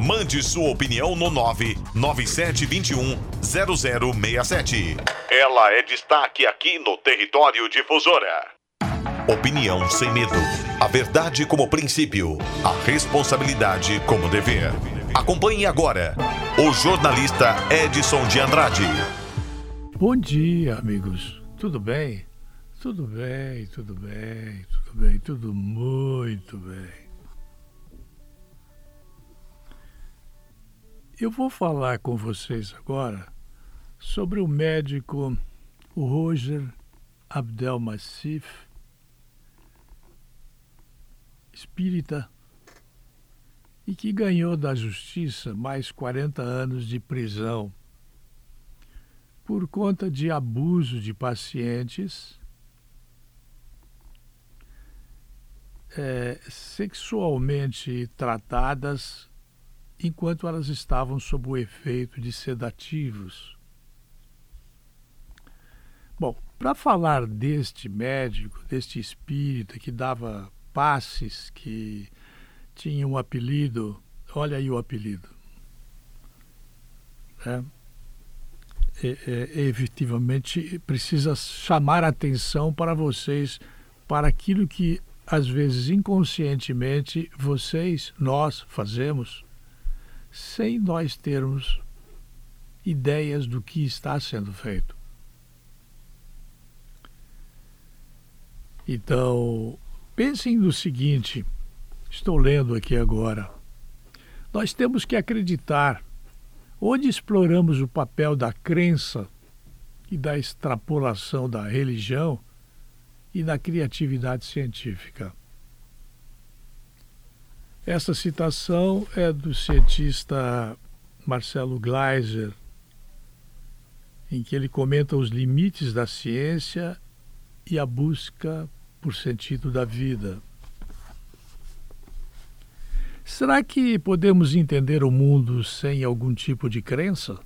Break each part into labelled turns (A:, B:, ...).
A: Mande sua opinião no 99721 0067. Ela é destaque aqui no Território Difusora. Opinião sem medo. A verdade como princípio. A responsabilidade como dever. Acompanhe agora o jornalista Edson de Andrade.
B: Bom dia, amigos. Tudo bem? Tudo bem, tudo bem, tudo bem, tudo muito bem. Eu vou falar com vocês agora sobre o médico Roger Abdelmassif, espírita, e que ganhou da justiça mais 40 anos de prisão por conta de abuso de pacientes é, sexualmente tratadas enquanto elas estavam sob o efeito de sedativos. Bom, para falar deste médico, deste espírita que dava passes, que tinha um apelido, olha aí o apelido. É, é, é, efetivamente precisa chamar atenção para vocês para aquilo que às vezes inconscientemente vocês, nós fazemos sem nós termos ideias do que está sendo feito. Então, pensem no seguinte: estou lendo aqui agora. Nós temos que acreditar onde exploramos o papel da crença e da extrapolação da religião e da criatividade científica. Essa citação é do cientista Marcelo Gleiser, em que ele comenta os limites da ciência e a busca por sentido da vida. Será que podemos entender o mundo sem algum tipo de crença?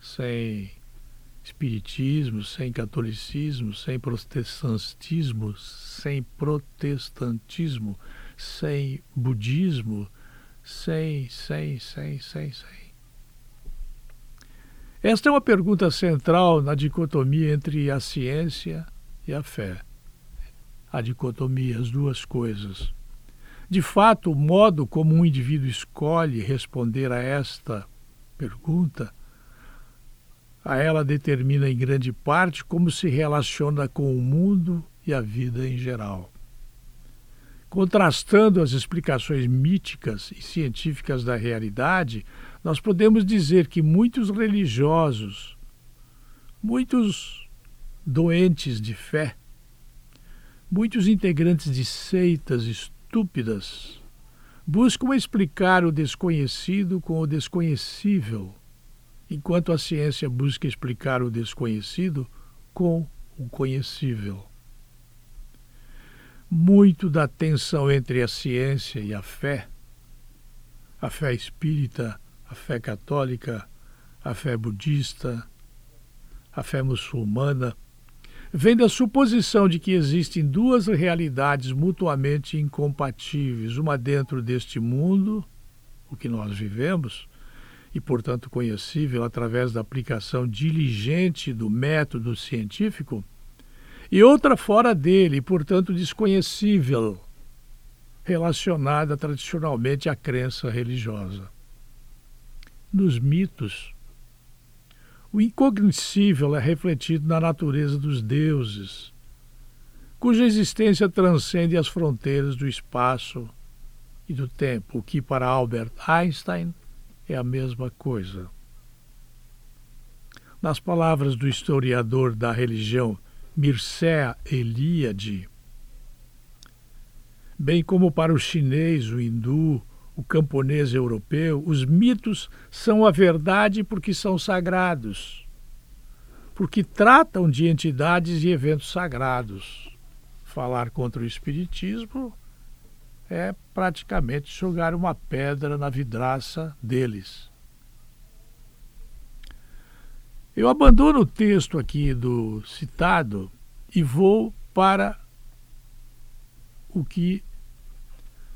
B: Sem espiritismo, sem catolicismo, sem protestantismo, sem protestantismo, sem budismo, sem, sem, sem, sem, sem. Esta é uma pergunta central na dicotomia entre a ciência e a fé. A dicotomia, as duas coisas. De fato, o modo como um indivíduo escolhe responder a esta pergunta, a ela determina em grande parte como se relaciona com o mundo e a vida em geral. Contrastando as explicações míticas e científicas da realidade, nós podemos dizer que muitos religiosos, muitos doentes de fé, muitos integrantes de seitas estúpidas, buscam explicar o desconhecido com o desconhecível, enquanto a ciência busca explicar o desconhecido com o conhecível muito da tensão entre a ciência e a fé, a fé espírita, a fé católica, a fé budista, a fé muçulmana, vem da suposição de que existem duas realidades mutuamente incompatíveis, uma dentro deste mundo, o que nós vivemos, e portanto conhecível através da aplicação diligente do método científico, e outra fora dele, portanto desconhecível, relacionada tradicionalmente à crença religiosa. Nos mitos, o incognoscível é refletido na natureza dos deuses, cuja existência transcende as fronteiras do espaço e do tempo, o que para Albert Einstein é a mesma coisa. Nas palavras do historiador da religião Mircea Eliade, bem como para o chinês, o hindu, o camponês europeu, os mitos são a verdade porque são sagrados, porque tratam de entidades e eventos sagrados. Falar contra o espiritismo é praticamente jogar uma pedra na vidraça deles. Eu abandono o texto aqui do citado e vou para o que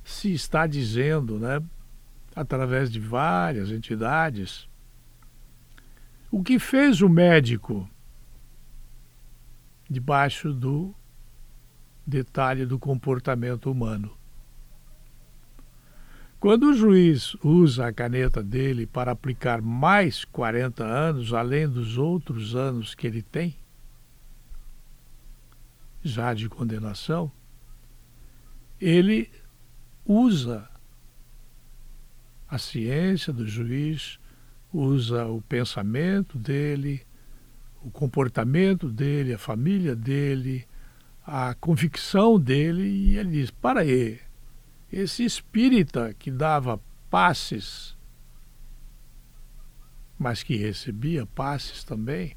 B: se está dizendo, né? através de várias entidades. O que fez o médico debaixo do detalhe do comportamento humano. Quando o juiz usa a caneta dele para aplicar mais 40 anos, além dos outros anos que ele tem, já de condenação, ele usa a ciência do juiz, usa o pensamento dele, o comportamento dele, a família dele, a convicção dele, e ele diz: para aí, esse espírita que dava passes, mas que recebia passes também,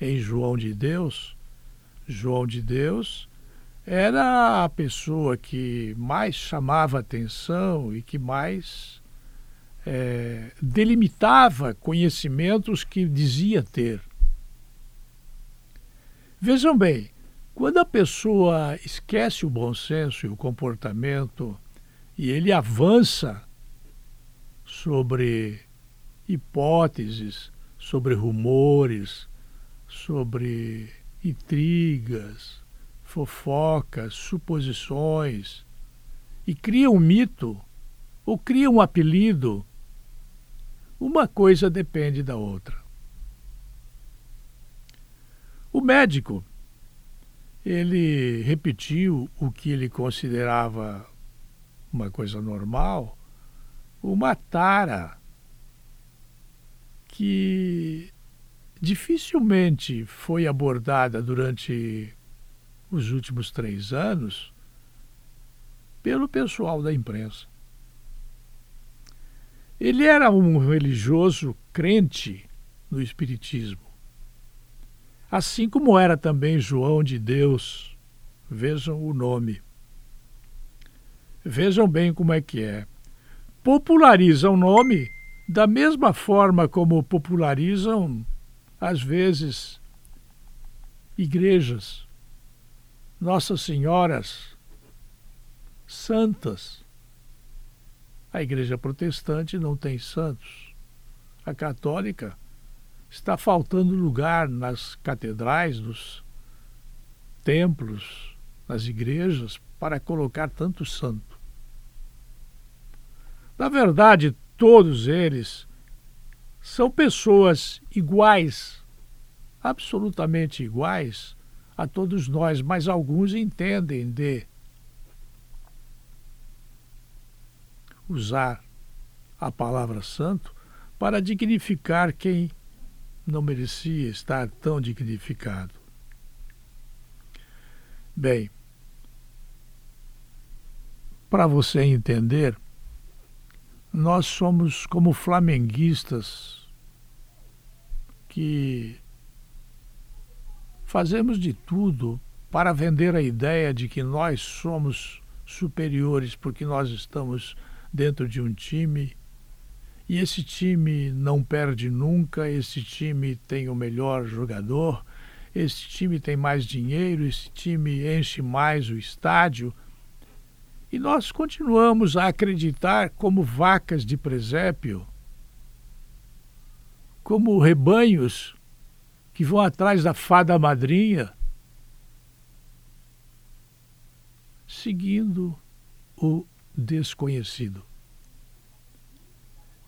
B: em João de Deus, João de Deus era a pessoa que mais chamava atenção e que mais é, delimitava conhecimentos que dizia ter. Vejam bem, quando a pessoa esquece o bom senso e o comportamento e ele avança sobre hipóteses, sobre rumores, sobre intrigas, fofocas, suposições e cria um mito ou cria um apelido, uma coisa depende da outra. O médico, ele repetiu o que ele considerava uma coisa normal, uma tara que dificilmente foi abordada durante os últimos três anos pelo pessoal da imprensa. Ele era um religioso crente no Espiritismo, assim como era também João de Deus. Vejam o nome. Vejam bem como é que é. Populariza o nome da mesma forma como popularizam, às vezes, igrejas nossas Senhoras santas. A Igreja Protestante não tem santos. A Católica está faltando lugar nas catedrais, nos templos, nas igrejas para colocar tanto santo. Na verdade, todos eles são pessoas iguais, absolutamente iguais a todos nós, mas alguns entendem de usar a palavra santo para dignificar quem não merecia estar tão dignificado. Bem, para você entender, nós somos como flamenguistas que Fazemos de tudo para vender a ideia de que nós somos superiores porque nós estamos dentro de um time e esse time não perde nunca, esse time tem o melhor jogador, esse time tem mais dinheiro, esse time enche mais o estádio. E nós continuamos a acreditar como vacas de presépio, como rebanhos que vão atrás da fada madrinha, seguindo o desconhecido.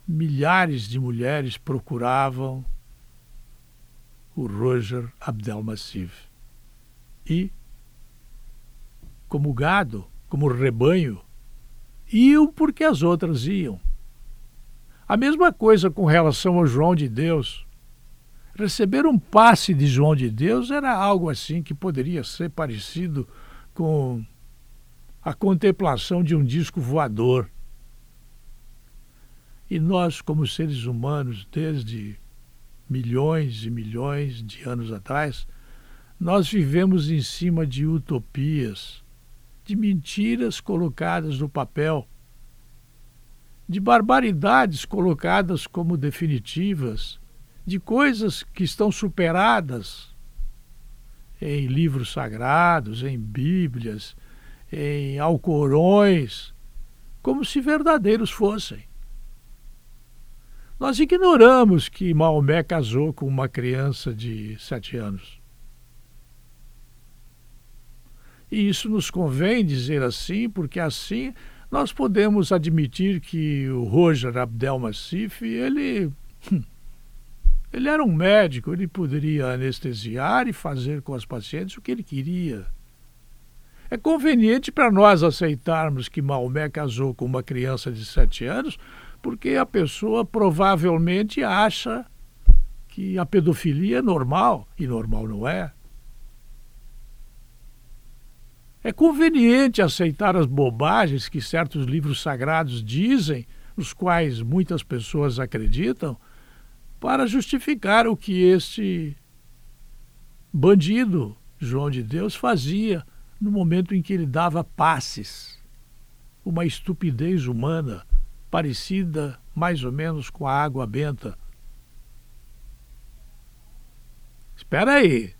B: Milhares de mulheres procuravam o Roger Abdelmassif. E, como gado, como rebanho, iam porque as outras iam. A mesma coisa com relação ao João de Deus. Receber um passe de João de Deus era algo assim que poderia ser parecido com a contemplação de um disco voador. E nós, como seres humanos, desde milhões e milhões de anos atrás, nós vivemos em cima de utopias, de mentiras colocadas no papel, de barbaridades colocadas como definitivas de coisas que estão superadas em livros sagrados, em Bíblias, em alcorões, como se verdadeiros fossem. Nós ignoramos que Maomé casou com uma criança de sete anos. E isso nos convém dizer assim, porque assim nós podemos admitir que o Roger Abdel Massif, ele, hum, ele era um médico, ele poderia anestesiar e fazer com as pacientes o que ele queria. É conveniente para nós aceitarmos que Maomé casou com uma criança de sete anos, porque a pessoa provavelmente acha que a pedofilia é normal, e normal não é. É conveniente aceitar as bobagens que certos livros sagrados dizem, nos quais muitas pessoas acreditam, para justificar o que este bandido, João de Deus, fazia no momento em que ele dava passes. Uma estupidez humana parecida mais ou menos com a água benta. Espera aí.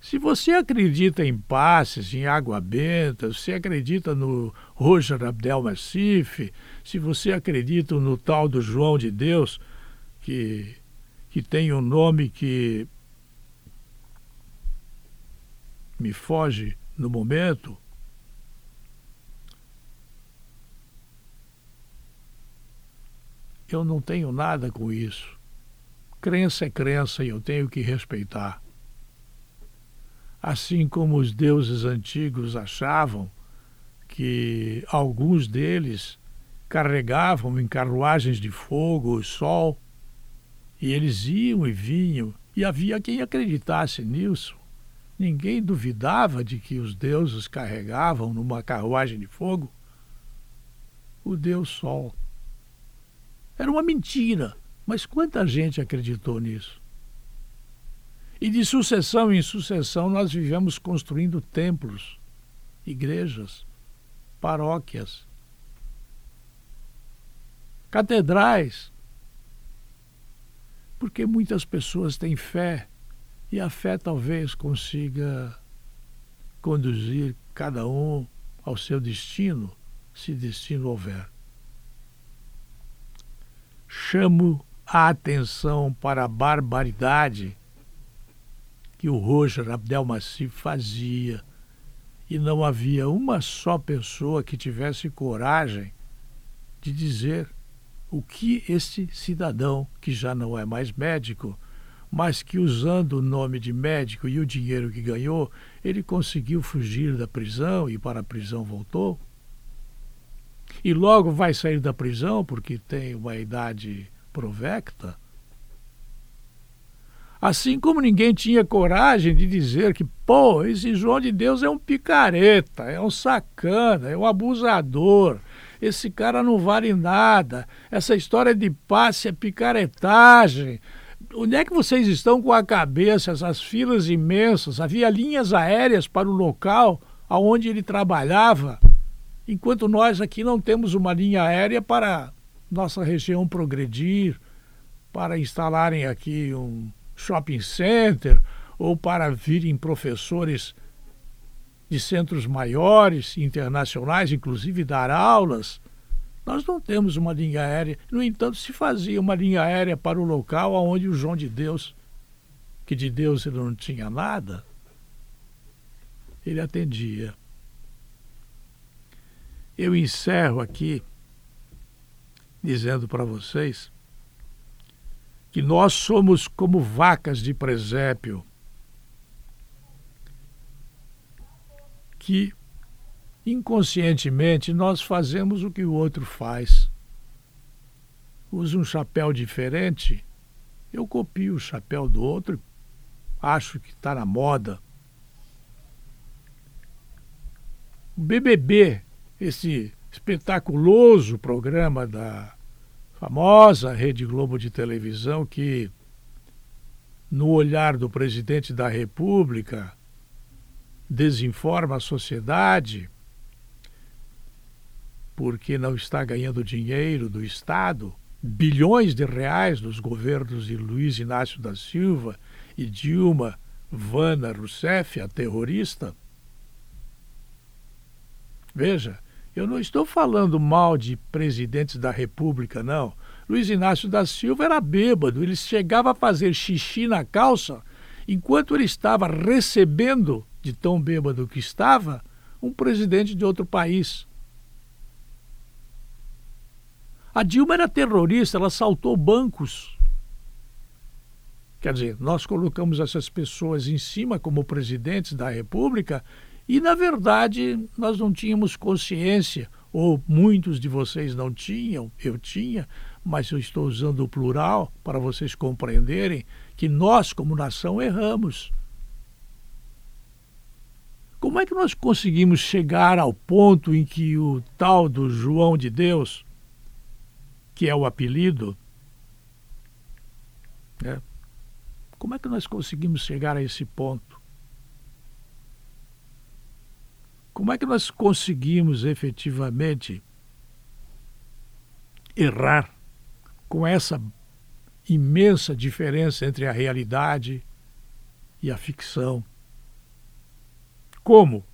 B: Se você acredita em passes, em água benta, se acredita no Roger Abdel Massif, se você acredita no tal do João de Deus, que, que tem um nome que me foge no momento, eu não tenho nada com isso. Crença é crença e eu tenho que respeitar assim como os deuses antigos achavam que alguns deles carregavam em carruagens de fogo o sol, e eles iam e vinham, e havia quem acreditasse nisso. Ninguém duvidava de que os deuses carregavam numa carruagem de fogo o Deus Sol. Era uma mentira, mas quanta gente acreditou nisso? E de sucessão em sucessão nós vivemos construindo templos, igrejas, paróquias, catedrais. Porque muitas pessoas têm fé e a fé talvez consiga conduzir cada um ao seu destino, se destino houver. Chamo a atenção para a barbaridade que o Roger Abdelmaci fazia. E não havia uma só pessoa que tivesse coragem de dizer o que este cidadão, que já não é mais médico, mas que usando o nome de médico e o dinheiro que ganhou, ele conseguiu fugir da prisão e para a prisão voltou. E logo vai sair da prisão porque tem uma idade provecta. Assim como ninguém tinha coragem de dizer que, pô, esse João de Deus é um picareta, é um sacana, é um abusador, esse cara não vale nada, essa história de passe é picaretagem. Onde é que vocês estão com a cabeça, essas filas imensas? Havia linhas aéreas para o local aonde ele trabalhava, enquanto nós aqui não temos uma linha aérea para nossa região progredir, para instalarem aqui um shopping center ou para virem professores de centros maiores, internacionais, inclusive dar aulas. Nós não temos uma linha aérea. No entanto, se fazia uma linha aérea para o local onde o João de Deus, que de Deus ele não tinha nada, ele atendia. Eu encerro aqui dizendo para vocês que nós somos como vacas de presépio, que inconscientemente nós fazemos o que o outro faz. Usa um chapéu diferente, eu copio o chapéu do outro, acho que está na moda. O BBB, esse espetaculoso programa da famosa Rede Globo de televisão que, no olhar do presidente da República, desinforma a sociedade porque não está ganhando dinheiro do Estado, bilhões de reais dos governos de Luiz Inácio da Silva e Dilma Vana Rousseff, a terrorista. Veja, eu não estou falando mal de presidentes da República, não. Luiz Inácio da Silva era bêbado, ele chegava a fazer xixi na calça enquanto ele estava recebendo, de tão bêbado que estava, um presidente de outro país. A Dilma era terrorista, ela assaltou bancos. Quer dizer, nós colocamos essas pessoas em cima como presidentes da República e, na verdade, nós não tínhamos consciência, ou muitos de vocês não tinham, eu tinha, mas eu estou usando o plural para vocês compreenderem que nós, como nação, erramos. Como é que nós conseguimos chegar ao ponto em que o tal do João de Deus, que é o apelido, né? como é que nós conseguimos chegar a esse ponto? Como é que nós conseguimos efetivamente errar com essa imensa diferença entre a realidade e a ficção? Como?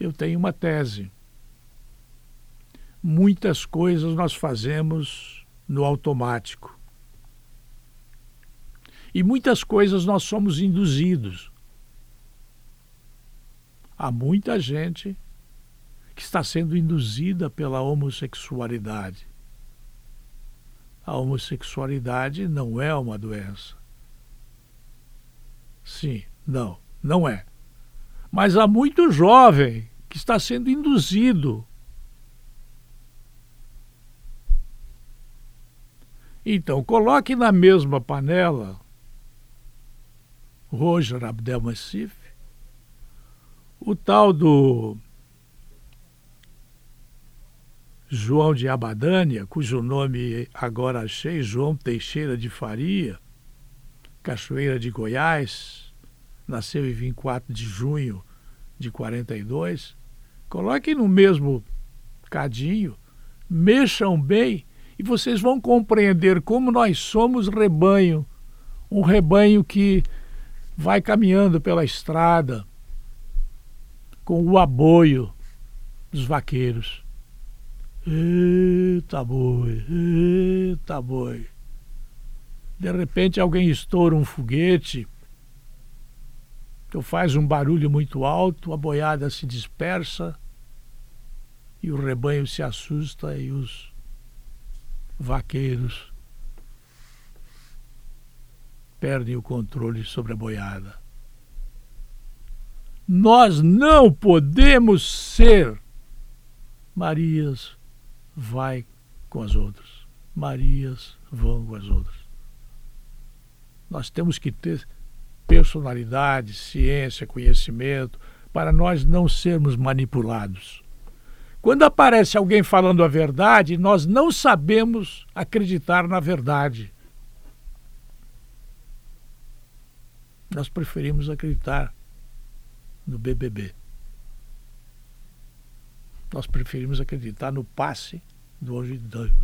B: Eu tenho uma tese. Muitas coisas nós fazemos no automático. E muitas coisas nós somos induzidos. Há muita gente que está sendo induzida pela homossexualidade. A homossexualidade não é uma doença. Sim, não, não é. Mas há muito jovem que está sendo induzido. Então, coloque na mesma panela Roger Abdelmassif, o tal do João de Abadânia, cujo nome agora achei, João Teixeira de Faria, Cachoeira de Goiás, nasceu em 24 de junho de 42, coloquem no mesmo cadinho, mexam bem e vocês vão compreender como nós somos rebanho, um rebanho que vai caminhando pela estrada com o aboio dos vaqueiros. Eita boi, eita boi. De repente alguém estoura um foguete, então faz um barulho muito alto, a boiada se dispersa e o rebanho se assusta e os vaqueiros perdem o controle sobre a boiada. Nós não podemos ser Marias vai com as outras. Marias vão com as outras. Nós temos que ter personalidade, ciência, conhecimento, para nós não sermos manipulados. Quando aparece alguém falando a verdade, nós não sabemos acreditar na verdade. Nós preferimos acreditar no BBB. Nós preferimos acreditar no passe do,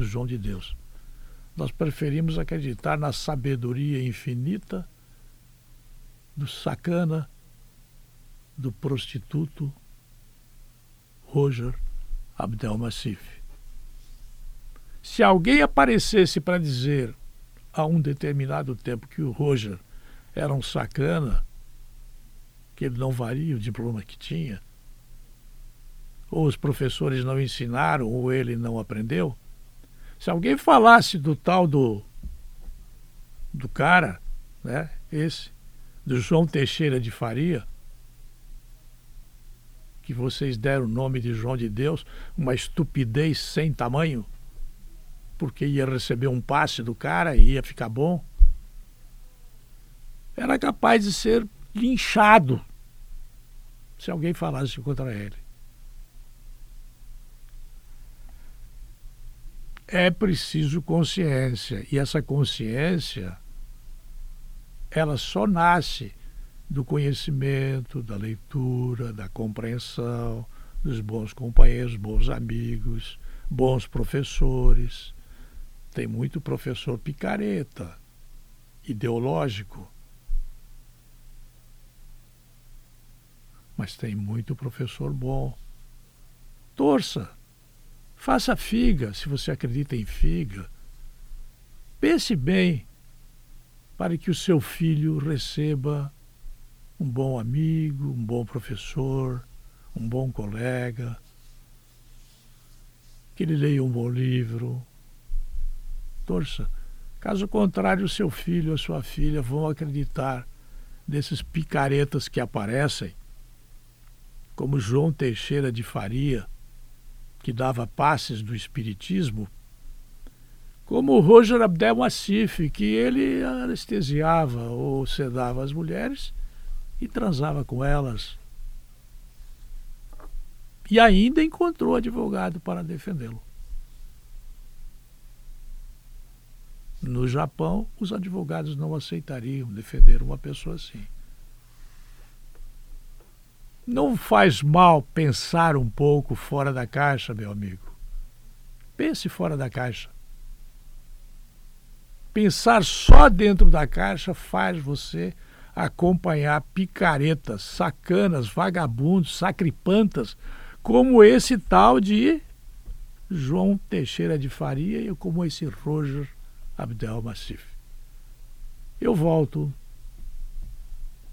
B: João de Deus. Nós preferimos acreditar na sabedoria infinita do sacana, do prostituto Roger Abdelmassif. Se alguém aparecesse para dizer a um determinado tempo que o Roger era um sacana, que ele não valia o diploma que tinha, ou os professores não ensinaram, ou ele não aprendeu, se alguém falasse do tal do, do cara, né, esse, do João Teixeira de Faria, que vocês deram o nome de João de Deus, uma estupidez sem tamanho, porque ia receber um passe do cara e ia ficar bom, era capaz de ser linchado se alguém falasse contra ele. é preciso consciência. E essa consciência, ela só nasce do conhecimento, da leitura, da compreensão, dos bons companheiros, bons amigos, bons professores. Tem muito professor picareta, ideológico. Mas tem muito professor bom. Torça Faça figa, se você acredita em figa. Pense bem para que o seu filho receba um bom amigo, um bom professor, um bom colega, que ele leia um bom livro. Torça. Caso contrário, seu filho ou sua filha vão acreditar nesses picaretas que aparecem, como João Teixeira de Faria, que dava passes do espiritismo, como Roger Abdel Massif, que ele anestesiava ou sedava as mulheres e transava com elas. E ainda encontrou advogado para defendê-lo. No Japão, os advogados não aceitariam defender uma pessoa assim. Não faz mal pensar um pouco fora da caixa, meu amigo. Pense fora da caixa. Pensar só dentro da caixa faz você acompanhar picaretas, sacanas, vagabundos, sacripantas, como esse tal de João Teixeira de Faria e como esse Roger Abdel Massif. Eu volto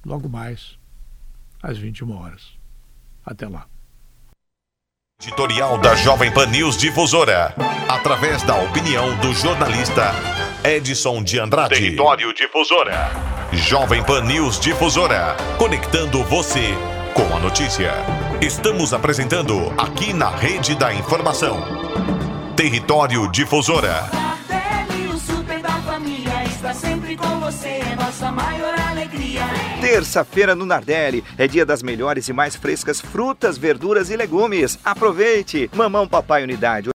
B: logo mais às 21 horas. Até lá.
A: Editorial da Jovem Pan News Difusora, através da opinião do jornalista Edson de Andrade. Território Difusora. Jovem Pan News Difusora, conectando você com a notícia. Estamos apresentando aqui na Rede da Informação. Território Difusora
C: sempre com você, é nossa maior. Terça-feira no Nardelli é dia das melhores e mais frescas frutas, verduras e legumes. Aproveite! Mamão Papai Unidade